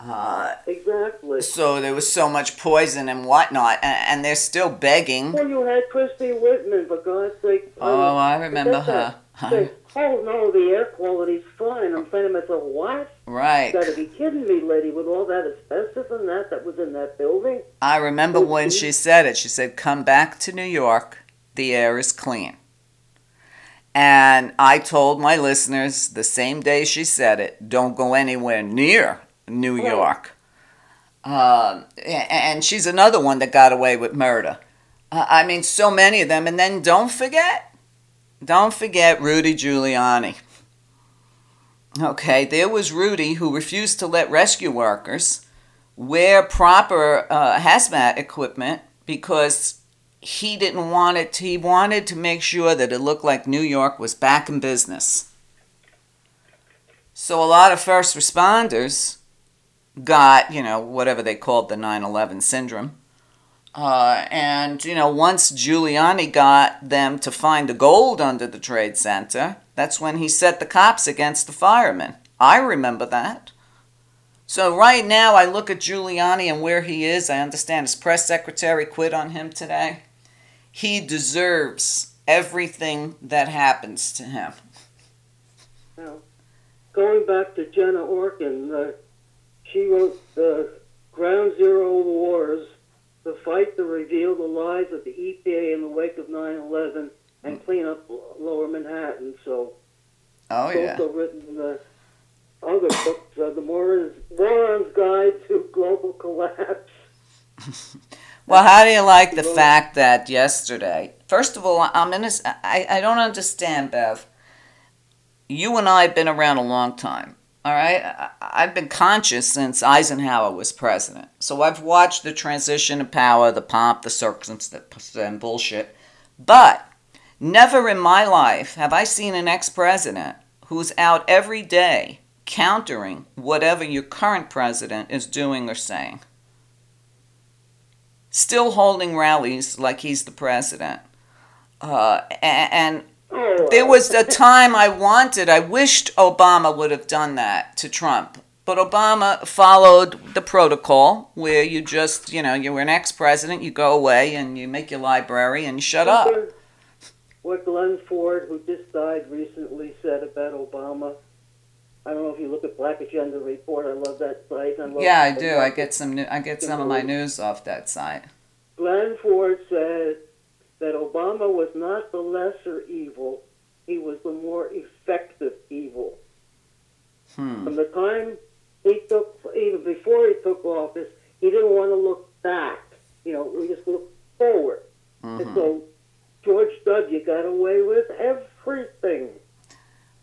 Uh, exactly. So there was so much poison and whatnot, and, and they're still begging. Well, you had Christie Whitman, for God's sake. Oh, I remember her. Say, oh no, the air quality's fine. I'm saying to myself, what? Right. You gotta be kidding me, lady, with all that asbestos and that that was in that building. I remember when she said it. She said, "Come back to New York. The air is clean." And I told my listeners the same day she said it, don't go anywhere near New York. Uh, and she's another one that got away with murder. Uh, I mean, so many of them. And then don't forget, don't forget Rudy Giuliani. Okay, there was Rudy who refused to let rescue workers wear proper uh, hazmat equipment because he didn't want it. To, he wanted to make sure that it looked like New York was back in business. So a lot of first responders got, you know, whatever they called the 9 11 syndrome. Uh, and, you know, once Giuliani got them to find the gold under the Trade Center, that's when he set the cops against the firemen. I remember that. So, right now, I look at Giuliani and where he is. I understand his press secretary quit on him today. He deserves everything that happens to him. Now, going back to Jenna Orkin, uh, she wrote the Ground Zero Wars, the fight to reveal the lies of the EPA in the wake of 9/11 and clean up Lower Manhattan. So, oh yeah, also written the other books, uh, the Moron's, Moron's Guide to Global Collapse. well, how do you like the fact that yesterday? First of all, I'm in a, I, I don't understand, Bev. You and I have been around a long time. All right, I've been conscious since Eisenhower was president. So I've watched the transition of power, the pomp, the circumstance, and bullshit. But never in my life have I seen an ex president who's out every day countering whatever your current president is doing or saying. Still holding rallies like he's the president. Uh, and there was a time I wanted, I wished Obama would have done that to Trump. But Obama followed the protocol where you just, you know, you were an ex president, you go away and you make your library and shut up. What Glen Ford, who just died recently, said about Obama. I don't know if you look at Black Agenda Report. I love that site. I love yeah, I do. I get some. New, I get some of my news off that site. Glen Ford said that Obama was not the lesser evil, he was the more effective evil. Hmm. From the time he took, even before he took office, he didn't want to look back. You know, we just look forward. And so George W. You got away with everything.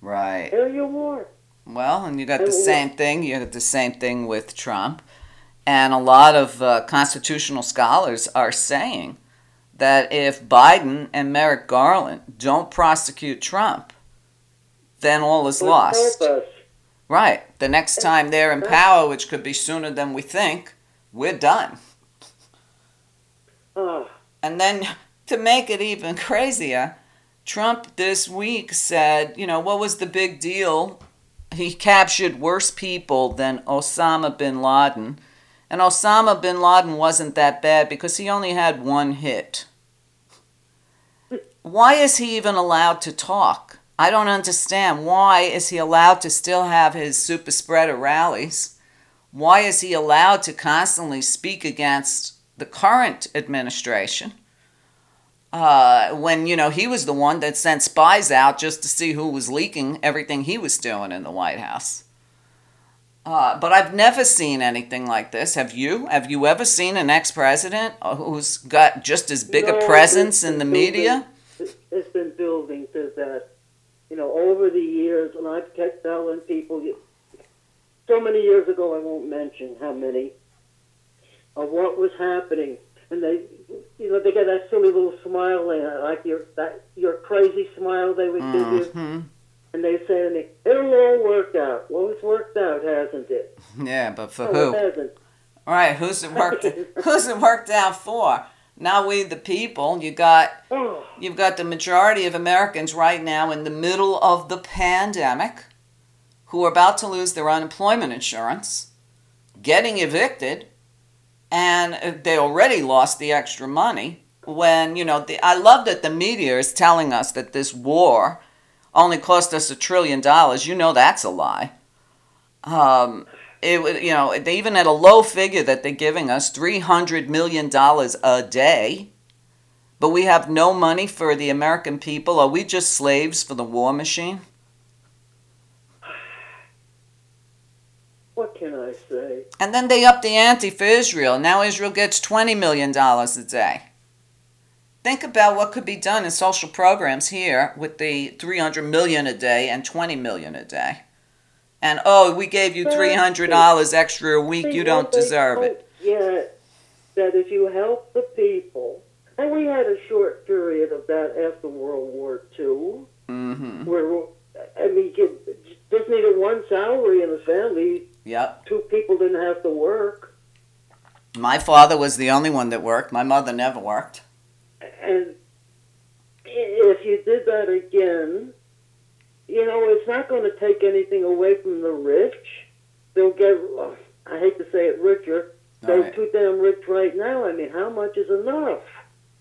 Right. There you are. Well, and you got the same thing. You got the same thing with Trump. And a lot of uh, constitutional scholars are saying that if Biden and Merrick Garland don't prosecute Trump, then all is lost. Right. The next time they're in power, which could be sooner than we think, we're done. And then to make it even crazier, Trump this week said, you know, what was the big deal? He captured worse people than Osama bin Laden. And Osama bin Laden wasn't that bad because he only had one hit. Why is he even allowed to talk? I don't understand. Why is he allowed to still have his super spreader rallies? Why is he allowed to constantly speak against the current administration? Uh, when you know he was the one that sent spies out just to see who was leaking everything he was doing in the White House. Uh, but I've never seen anything like this. Have you? Have you ever seen an ex-president who's got just as big No, a presence in the media? It's been building to that. You know, over the years, and I've kept telling people, you- so many years ago, I won't mention how many, of what was happening. And they, you know, they got that silly little smile, had, like your that your crazy smile they would give you, hmm and they say to me, "It'll all work out." Well, it's worked out, hasn't it? Yeah, but for No, who? it hasn't. All right, who's it worked? who's it worked out for? Now we the people. You got Oh, You've got the majority of Americans right now in the middle of the pandemic who are about to lose their unemployment insurance, getting evicted, and uh, they already lost the extra money. When, you know, the, I love that the media is telling us that this war only cost us a trillion dollars. You know that's a lie. Um, it you know, they even at a low figure that they're giving us, $300 million a day but we have no money for the American people. Are we just slaves for the war machine? what can I say? And then they up the ante for Israel. Now Israel gets $20 million a day. Think about what could be done in social programs here with the 300 million a day and 20 million a day. And oh, we gave you $300 extra a week. You don't deserve it. Yeah, that if you help the people, and we had a short period of that after World War II, mm-hmm. where I mean, you just needed one salary in the family. Yep. Two people didn't have to work, My father was the only one that worked. My mother never worked. And if you did that again, you know, it's not going to take anything away from the rich. They'll get, oh, I hate to say it, richer. They're Right. too damn rich right now. I mean, how much is enough?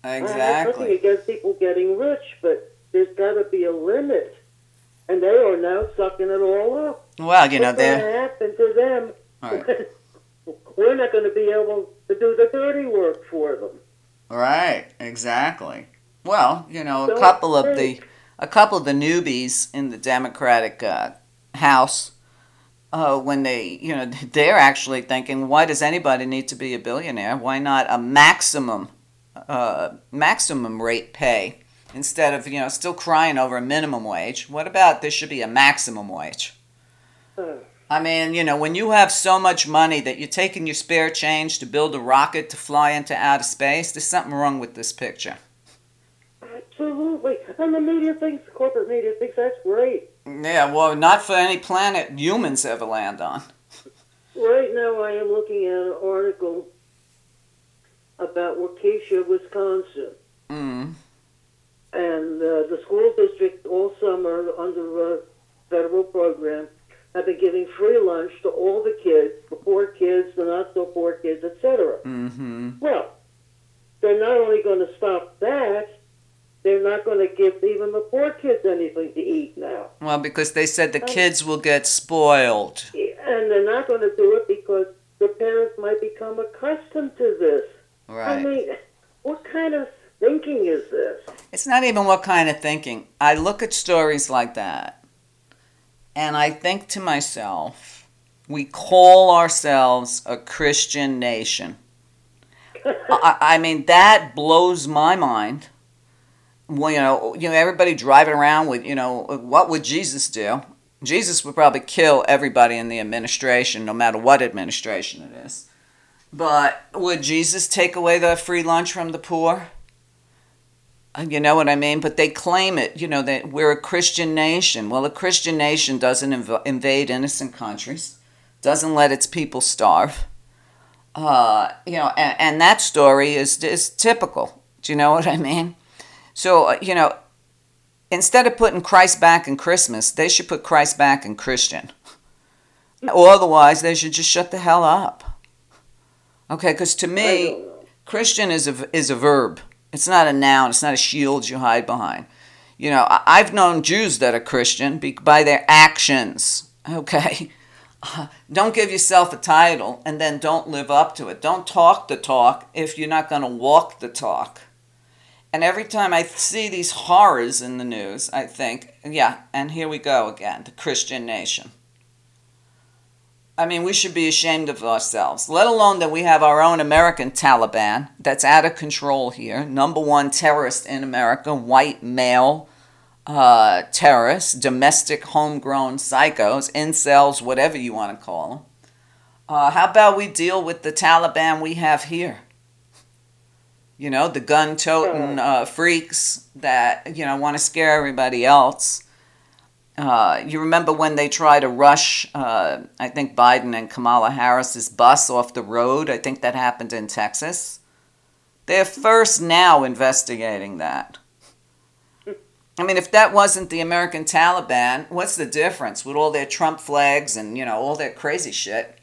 Exactly. I have nothing against people getting rich, but there's got to be a limit. And they are now sucking it all up. Well, you know, What's going to they're. happen to them? All right. We're not going to be able to do the dirty work for them. Right, exactly. Well, you know, a couple of the a couple of the newbies in the Democratic uh, House, uh, when they, you know, they're actually thinking, why does anybody need to be a billionaire? Why not a maximum, uh, maximum rate pay instead of you know still crying over a minimum wage? What about there should be a maximum wage? I mean, you know, when you have so much money that you're taking your spare change to build a rocket to fly into outer space, there's something wrong with this picture. absolutely. And the media thinks, corporate media thinks that's great. Yeah, well, not for any planet humans ever land on. Right now, I am looking at an article about Waukesha, Wisconsin. Mm. and uh, the school district all summer under a federal program have been giving free lunch to all the kids, the poor kids, the not so poor kids, etc. Mm-hmm. Well, they're not only going to stop that, they're not going to give even the poor kids anything to eat now. Well, because they said the kids will get spoiled. And they're not going to do it because the parents might become accustomed to this. Right. I mean, what kind of thinking is this? It's not even what kind of thinking. I look at stories like that and I think to myself, we call ourselves a Christian nation. I, I mean, that blows my mind. Well, you know, you know, everybody driving around with, you know, what would Jesus do? Jesus would probably kill everybody in the administration, no matter what administration it is. But would Jesus take away the free lunch from the poor? Uh, You know what I mean? But they claim it, you know, that we're a Christian nation. Well, a Christian nation doesn't inv- invade innocent countries, doesn't let its people starve. Uh, you know, and, and that story is, is typical. Do you know what I mean? So, uh, you know, instead of putting Christ back in Christmas, they should put Christ back in Christian. Or otherwise, they should just shut the hell up. Okay, because to me. Christian is a is a verb. It's not a noun. It's not a shield you hide behind. You know, I've known Jews that are Christian by their actions. Okay, don't give yourself a title and then don't live up to it. Don't talk the talk if you're not going to walk the talk. And every time I see these horrors in the news, I think, yeah, and here we go again, the Christian nation. I mean, we should be ashamed of ourselves, let alone that we have our own American Taliban that's out of control here. Number one terrorist in America, white male uh, terrorists, domestic homegrown psychos, incels, whatever you want to call them. Uh, how about we deal with the Taliban we have here? You know, the gun toting uh, freaks that, you know, want to scare everybody else. Uh, you remember when they tried to rush, uh, I think, Biden and Kamala Harris's bus off the road? I think that happened in Texas. They're first now investigating that. I mean, if that wasn't the American Taliban, what's the difference with all their Trump flags and, you know, all their crazy shit?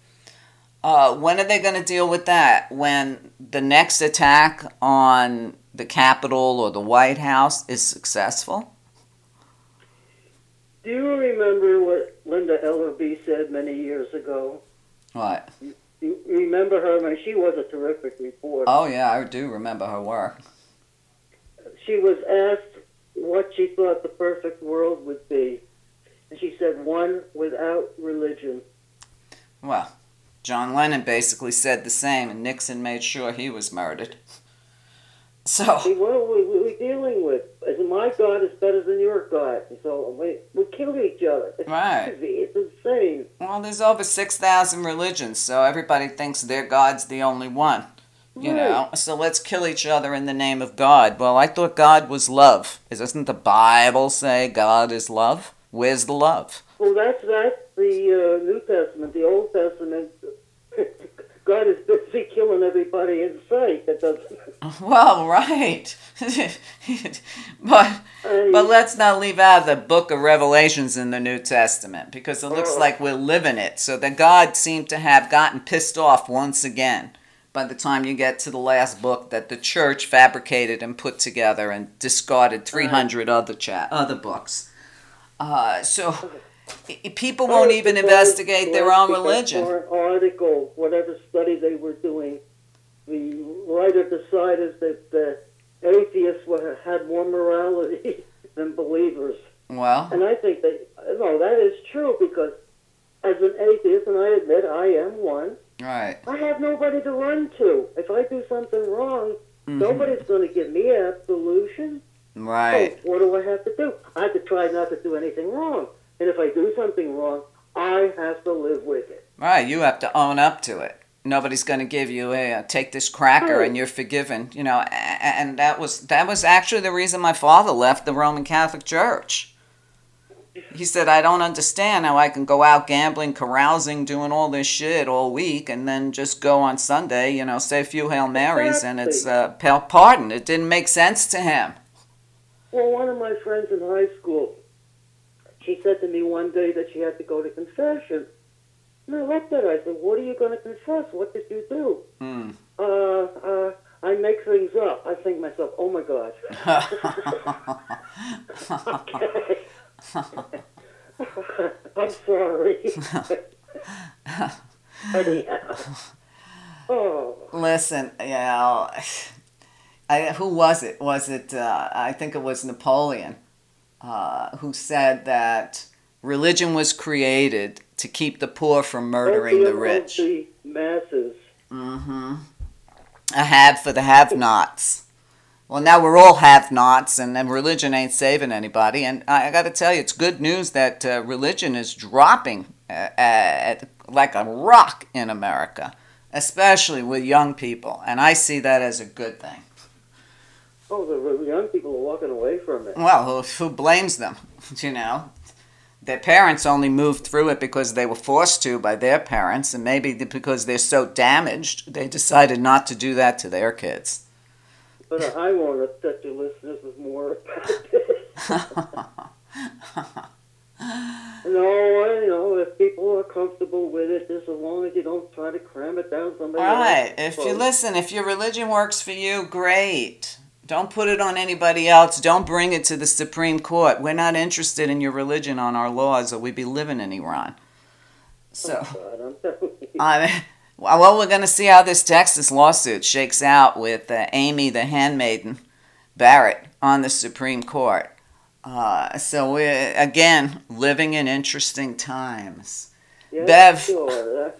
Uh, when are they going to deal with that? When the next attack on the Capitol or the White House is successful? Do you remember what Linda Ellerbee said many years ago? What? You remember her? I mean, she was a terrific reporter. Oh, yeah, I do remember her work. She was asked what she thought the perfect world would be, and she said one without religion. Well, John Lennon basically said the same, and Nixon made sure he was murdered. So, See, what are we, we dealing with? My God is better than your God? And so we, we kill each other. It's Right. crazy. It's insane. well, there's over 6,000 religions, so everybody thinks their God's the only one. You know, so let's kill each other in the name of God. Well, I thought God was love. Doesn't the Bible say God is love? Where's the love? Well, that's that's the uh, New Testament. The Old Testament, God is busy killing everybody in sight. That doesn't. Well, right. but but let's not leave out the book of Revelations in the New Testament because it looks Oh. like we're living it. So that God seemed to have gotten pissed off once again by the time you get to the last book that the church fabricated and put together and discarded 300 other cha- other books. Uh, so people won't even investigate their own religion. Or an article, whatever study they were doing, the writer decided that the atheists were, had more morality than believers. Well, And I think that, no, that is true because as an atheist, and I admit I am one, right. I have nobody to run to. If I do something wrong, Mhm. nobody's going to give me absolution. Right. So what do I have to do? I have to try not to do anything wrong. And if I do something wrong, I have to live with it. Right, you have to own up to it. Nobody's going to give you a uh, take this cracker Right. and you're forgiven. You know, and that was that was actually the reason my father left the Roman Catholic Church. He said, "I don't understand how I can go out gambling, carousing, doing all this shit all week, and then just go on Sunday, you know, say a few Hail Marys, and it's uh, pa- pardon." It didn't make sense to him. Well, one of my friends in high school, she said to me one day that she had to go to confession. And I looked at her. I said, "What are you going to confess? What did you do?" Hmm. Uh, uh, I make things up. I think to myself, "Oh my God." okay. I'm sorry. Anyhow. Oh. Listen, you know, I, who was it? Was it, uh, I think it was Napoleon, uh, who said that religion was created to keep the poor from murdering the rich. The masses. hmm a have for the have nots. Well, now we're all have nots, and, and religion ain't saving anybody. And I, I got to tell you, it's good news that uh, religion is dropping uh, at, like a rock in America, especially with young people. And I see that as a good thing. Oh, the young people are walking away from it. Well, who, who blames them? You know, their parents only moved through it because they were forced to by their parents, and maybe because they're so damaged, they decided not to do that to their kids. But I won't upset your listeners with more about this. no, you know, if people are comfortable with it, just as long as you don't try to cram it down somebody All right. If you listen, if your religion works for you, great. Don't put it on anybody else. Don't bring it to the Supreme Court. We're not interested in your religion on our laws, or we'd be living in Iran. Oh, so, God, I'm telling you. I well, we're going to see how this Texas lawsuit shakes out with uh, Amy, the handmaiden, Barrett on the Supreme Court. Uh, so we're again living in interesting times. Bev. Sure.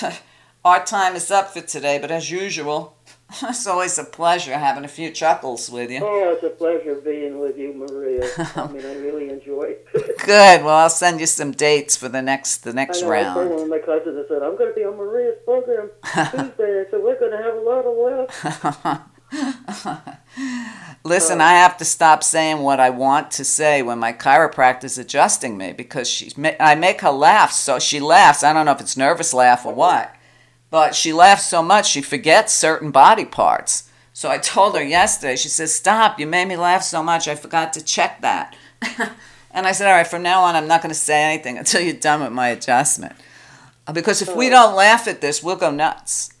Our time is up for today, but as usual, it's always a pleasure having a few chuckles with you. Oh, it's a pleasure being with you, Meria. I mean, I really enjoy it. Good. Well, I'll send you some dates for the next the next know, I told round. one of my cousins, I said, I'm going to be on Meria's program Tuesday. I said, we're going to have a lot of laughs. Listen, I have to stop saying what I want to say when my chiropractor's adjusting me because she I make her laugh, so she laughs. I don't know if it's nervous laugh or what, but she laughs so much she forgets certain body parts. So I told her yesterday. She says, "Stop! You made me laugh so much. I forgot to check that." and I said, "All right, from now on, I'm not going to say anything until you're done with my adjustment, Uh, because if we don't laugh at this, we'll go nuts."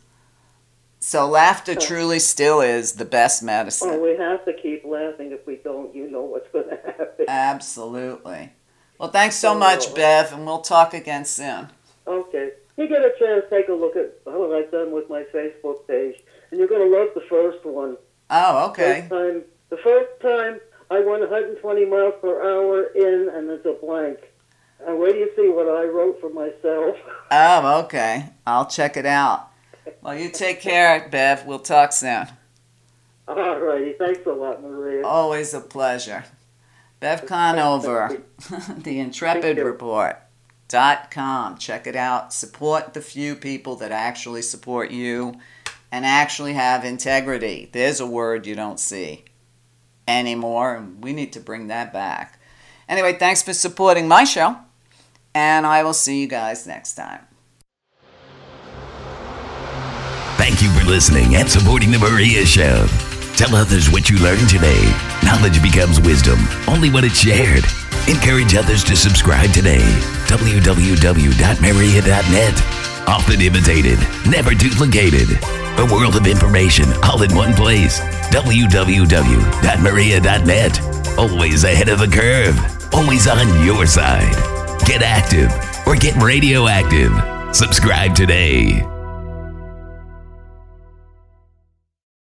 So laughter truly still is the best medicine. Oh, we have to keep laughing. If we don't, you know what's going to happen. Absolutely. Well, thanks so much, Bev, and we'll talk again soon. Okay. You get a chance, take a look at oh, what I've done with my Facebook page, and you're going to love the first one. Oh, okay. First time, the first time I went 120 miles per hour in, and it's a blank. And wait till you see what I wrote for myself. Oh, okay. I'll check it out. Well, you take care, Bev. We'll talk soon. All righty. Thanks a lot, Meria. Always a pleasure. Bev Conover, the Intrepid Report. Dot com. Check it out. Support the few people that actually support you and actually have integrity. There's a word you don't see anymore, and we need to bring that back. Anyway, thanks for supporting my show, and I will see you guys next time. Thank you for listening and supporting The Meria Show. Tell others what you learned today. Knowledge becomes wisdom only when it's shared. Encourage others to subscribe today. www.maria.net. Often imitated, never duplicated. A world of information all in one place. www.maria.net. Always ahead of the curve. Always on your side. Get active or get radioactive. Subscribe today.